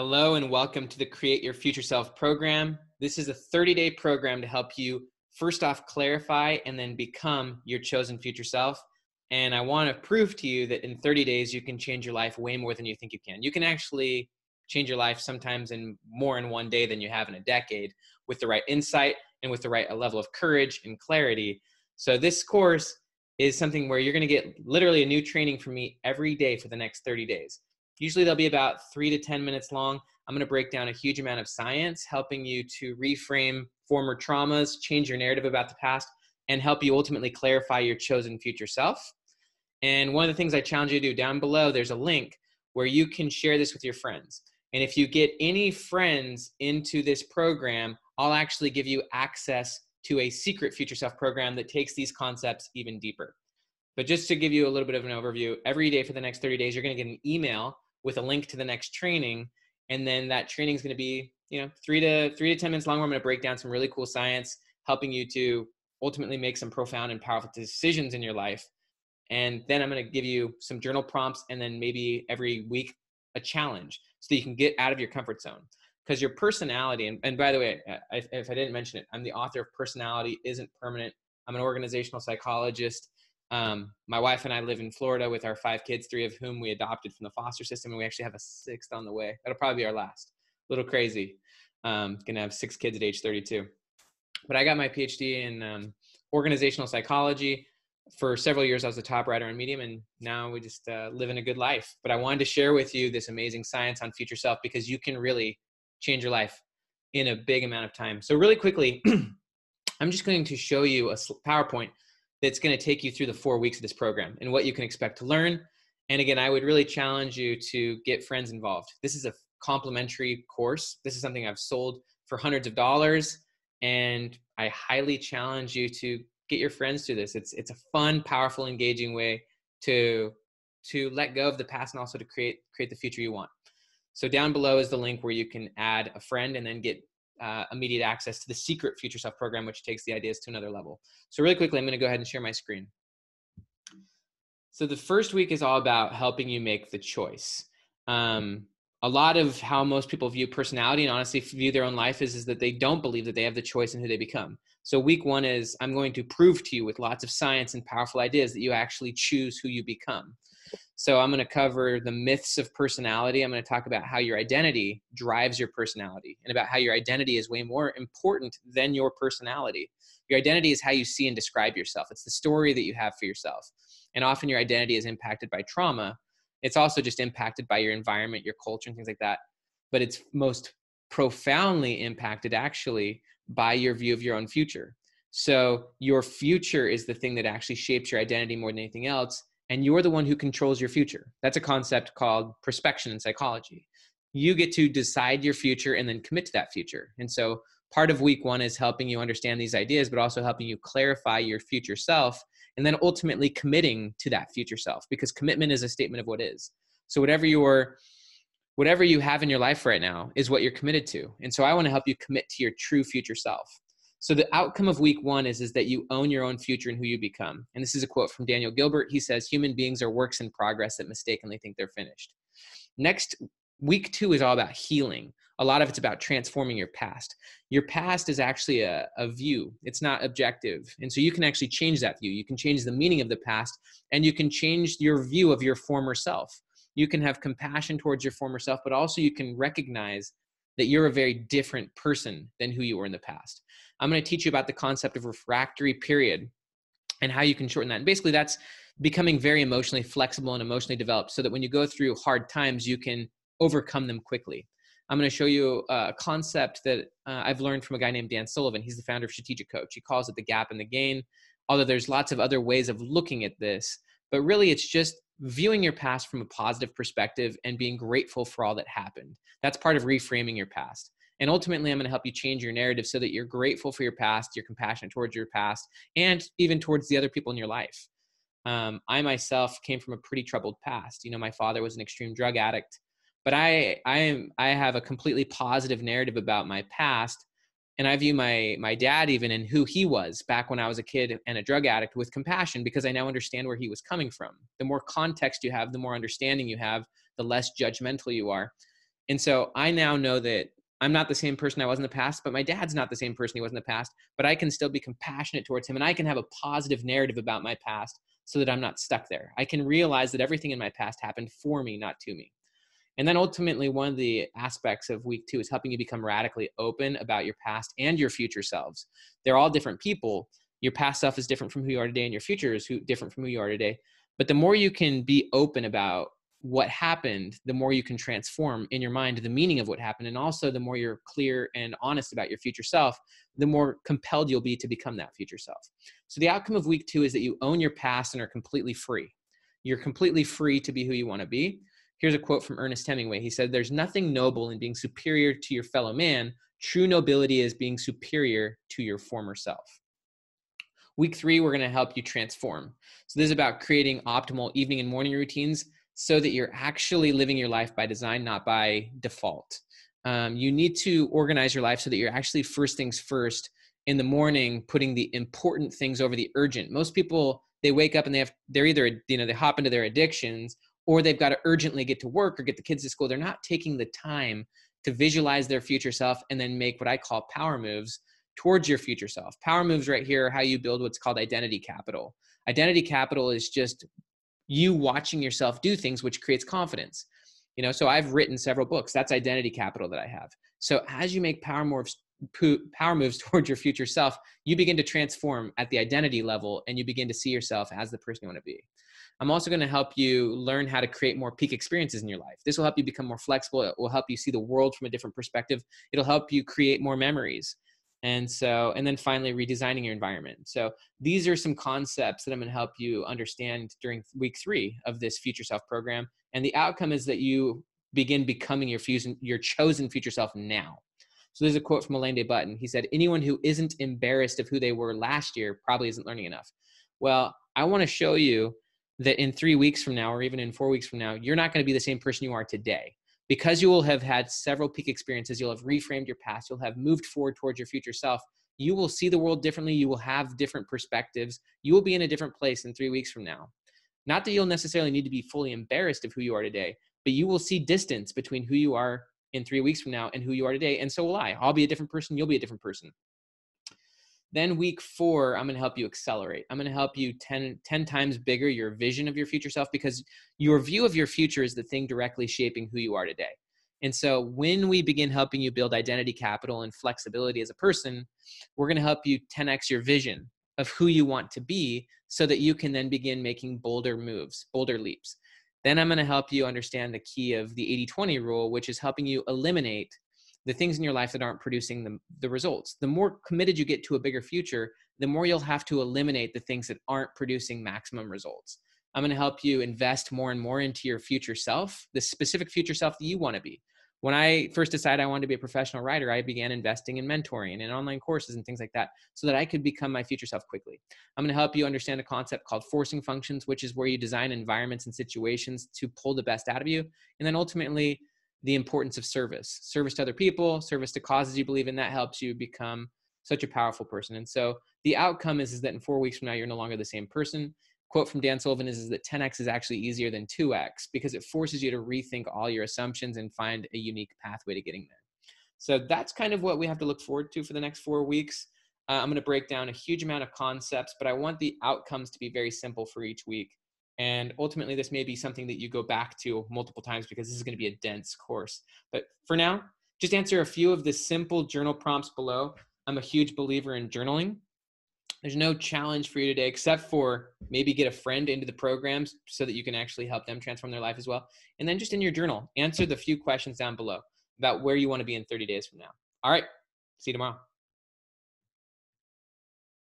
Hello, and welcome to the Create Your Future Self program. This is a 30 day program to help you first off clarify and then become your chosen future self. And I want to prove to you that in 30 days, you can change your life way more than you think you can. You can actually change your life sometimes in more in one day than you have in a decade with the right insight and with the right uh, level of courage and clarity. So, this course is something where you're going to get literally a new training from me every day for the next 30 days. Usually they'll be about three to 10 minutes long. I'm going to break down a huge amount of science, helping you to reframe former traumas, change your narrative about the past, and help you ultimately clarify your chosen future self. And one of the things I challenge you to do down below, there's a link where you can share this with your friends. And if you get any friends into this program, I'll actually give you access to a secret future self program that takes these concepts even deeper. But just to give you a little bit of an overview, every day for the next 30 days, you're going to get an email with a link to the next training and then that training is going to be you know three to three to ten minutes long where i'm going to break down some really cool science helping you to ultimately make some profound and powerful decisions in your life. And then i'm going to give you some journal prompts and then maybe every week a challenge so you can get out of your comfort zone. Because your personality and, and by the way if, if i didn't mention it i'm the author of personality isn't permanent. I'm an organizational psychologist um, my wife and I live in Florida with our five kids, three of whom we adopted from the foster system, and we actually have a sixth on the way. That'll probably be our last. A little crazy. Um, gonna have six kids at age 32. But I got my PhD in um, organizational psychology. For several years, I was a top writer on Medium, and now we just uh, live in a good life. But I wanted to share with you this amazing science on future self because you can really change your life in a big amount of time. So, really quickly, I'm just going to show you a PowerPoint that's going to take you through the four weeks of this program and what you can expect to learn. And again, I would really challenge you to get friends involved. This is a complimentary course. This is something I've sold for hundreds of dollars, and I highly challenge you to get your friends to this. It's it's a fun, powerful, engaging way to to let go of the past and also to create create the future you want. So down below is the link where you can add a friend and then get uh, immediate access to the secret future self program which takes the ideas to another level. So really quickly i'm going to go ahead and share my screen. So the first week is all about helping you make the choice. Um, a lot of how most people view personality and honestly view their own life is, is that they don't believe that they have the choice in who they become so week one is i'm going to prove to you with lots of science and powerful ideas that you actually choose who you become so I'm going to cover the myths of personality. I'm going to talk about how your identity drives your personality and about how your identity is way more important than your personality. Your identity is how you see and describe yourself. It's the story that you have for yourself. And often your identity is impacted by trauma. It's also just impacted by your environment, your culture, and things like that. But it's most profoundly impacted actually by your view of your own future. So your future is the thing that actually shapes your identity more than anything else and you're the one who controls your future. That's a concept called prospection in psychology. You get to decide your future and then commit to that future. And so part of week one is helping you understand these ideas, but also helping you clarify your future self and then ultimately committing to that future self because commitment is a statement of what is. So whatever your whatever you have in your life right now is what you're committed to. And so I want to help you commit to your true future self. So the outcome of week one is, is that you own your own future and who you become. And this is a quote from Daniel Gilbert. He says, human beings are works in progress that mistakenly think they're finished. Next, week two is all about healing. A lot of it's about transforming your past. Your past is actually a, a view, it's not objective. And so you can actually change that view. You can change the meaning of the past and you can change your view of your former self. You can have compassion towards your former self, but also you can recognize that you're a very different person than who you were in the past. I'm going to teach you about the concept of refractory period and how you can shorten that. And basically, that's becoming very emotionally flexible and emotionally developed so that when you go through hard times, you can overcome them quickly. I'm going to show you a concept that uh, I've learned from a guy named Dan Sullivan. He's the founder of Strategic Coach. He calls it the gap and the gain, although there's lots of other ways of looking at this. But really, it's just viewing your past from a positive perspective and being grateful for all that happened. That's part of reframing your past. And ultimately, I'm going to help you change your narrative so that you're grateful for your past, you're compassionate towards your past, and even towards the other people in your life. Um, I myself came from a pretty troubled past. You know, my father was an extreme drug addict, but I, I am, I have a completely positive narrative about my past, and I view my my dad even in who he was back when I was a kid and a drug addict with compassion because I now understand where he was coming from. The more context you have, the more understanding you have, the less judgmental you are And so I now know that I'm not the same person I was in the past, but my dad's not the same person he was in the past, but I can still be compassionate towards him and I can have a positive narrative about my past so that I'm not stuck there. I can realize that everything in my past happened for me, not to me. And then ultimately, one of the aspects of week two is helping you become radically open about your past and your future selves. They're all different people. Your past self is different from who you are today, and your future is who, different from who you are today. But the more you can be open about what happened, the more you can transform in your mind the meaning of what happened. And also, the more you're clear and honest about your future self, the more compelled you'll be to become that future self. So, the outcome of week two is that you own your past and are completely free. You're completely free to be who you want to be. Here's a quote from Ernest Hemingway. He said, There's nothing noble in being superior to your fellow man. True nobility is being superior to your former self. Week three, we're going to help you transform. So, this is about creating optimal evening and morning routines so that you're actually living your life by design, not by default. Um, you need to organize your life so that you're actually first things first in the morning, putting the important things over the urgent. Most people, they wake up and they have, they're either, you know, they hop into their addictions or they've got to urgently get to work or get the kids to school. They're not taking the time to visualize their future self and then make what I call power moves towards your future self. Power moves right here are how you build what's called identity capital. Identity capital is just you watching yourself do things which creates confidence. You know, so I've written several books. That's identity capital that I have. So as you make power moves power moves towards your future self, you begin to transform at the identity level and you begin to see yourself as the person you want to be. I'm also going to help you learn how to create more peak experiences in your life. This will help you become more flexible. It will help you see the world from a different perspective. It'll help you create more memories. And so, and then finally, redesigning your environment. So, these are some concepts that I'm going to help you understand during week three of this Future Self program. And the outcome is that you begin becoming your, fusion, your chosen future self now. So, there's a quote from Alain de Botton. He said, Anyone who isn't embarrassed of who they were last year probably isn't learning enough. Well, I want to show you that in three weeks from now, or even in four weeks from now, you're not going to be the same person you are today. Because you will have had several peak experiences, you'll have reframed your past, you'll have moved forward towards your future self. You will see the world differently. You will have different perspectives. You will be in a different place in three weeks from now. Not that you'll necessarily need to be fully embarrassed of who you are today, but you will see distance between who you are in three weeks from now and who you are today. And so will I. I'll be a different person. You'll be a different person. Then week four, I'm going to help you accelerate. I'm going to help you 10, 10 times bigger your vision of your future self because your view of your future is the thing directly shaping who you are today. And so when we begin helping you build identity capital and flexibility as a person, we're going to help you 10x your vision of who you want to be so that you can then begin making bolder moves, bolder leaps. Then I'm going to help you understand the key of the 80 20 rule, which is helping you eliminate the things in your life that aren't producing the, the results. The more committed you get to a bigger future, the more you'll have to eliminate the things that aren't producing maximum results. I'm going to help you invest more and more into your future self, the specific future self that you want to be. When I first decided I wanted to be a professional writer, I began investing in mentoring and in online courses and things like that so that I could become my future self quickly. I'm going to help you understand a concept called forcing functions, which is where you design environments and situations to pull the best out of you. And then ultimately, the importance of service service to other people service to causes you believe in that helps you become such a powerful person. And so the outcome is, is that in four weeks from now you're no longer the same person. Quote from dan sullivan is, is that 10x is actually easier than 2x because it forces you to rethink all your assumptions and find a unique pathway to getting there. So that's kind of what we have to look forward to for the next four weeks. Uh, i'm going to break down a huge amount of concepts but i want the outcomes to be very simple for each week and ultimately, this may be something that you go back to multiple times because this is going to be a dense course. But for now, just answer a few of the simple journal prompts below. I'm a huge believer in journaling. There's no challenge for you today except for maybe get a friend into the programs so that you can actually help them transform their life as well. And then just in your journal, answer the few questions down below about where you want to be in 30 days from now. All right, see you tomorrow.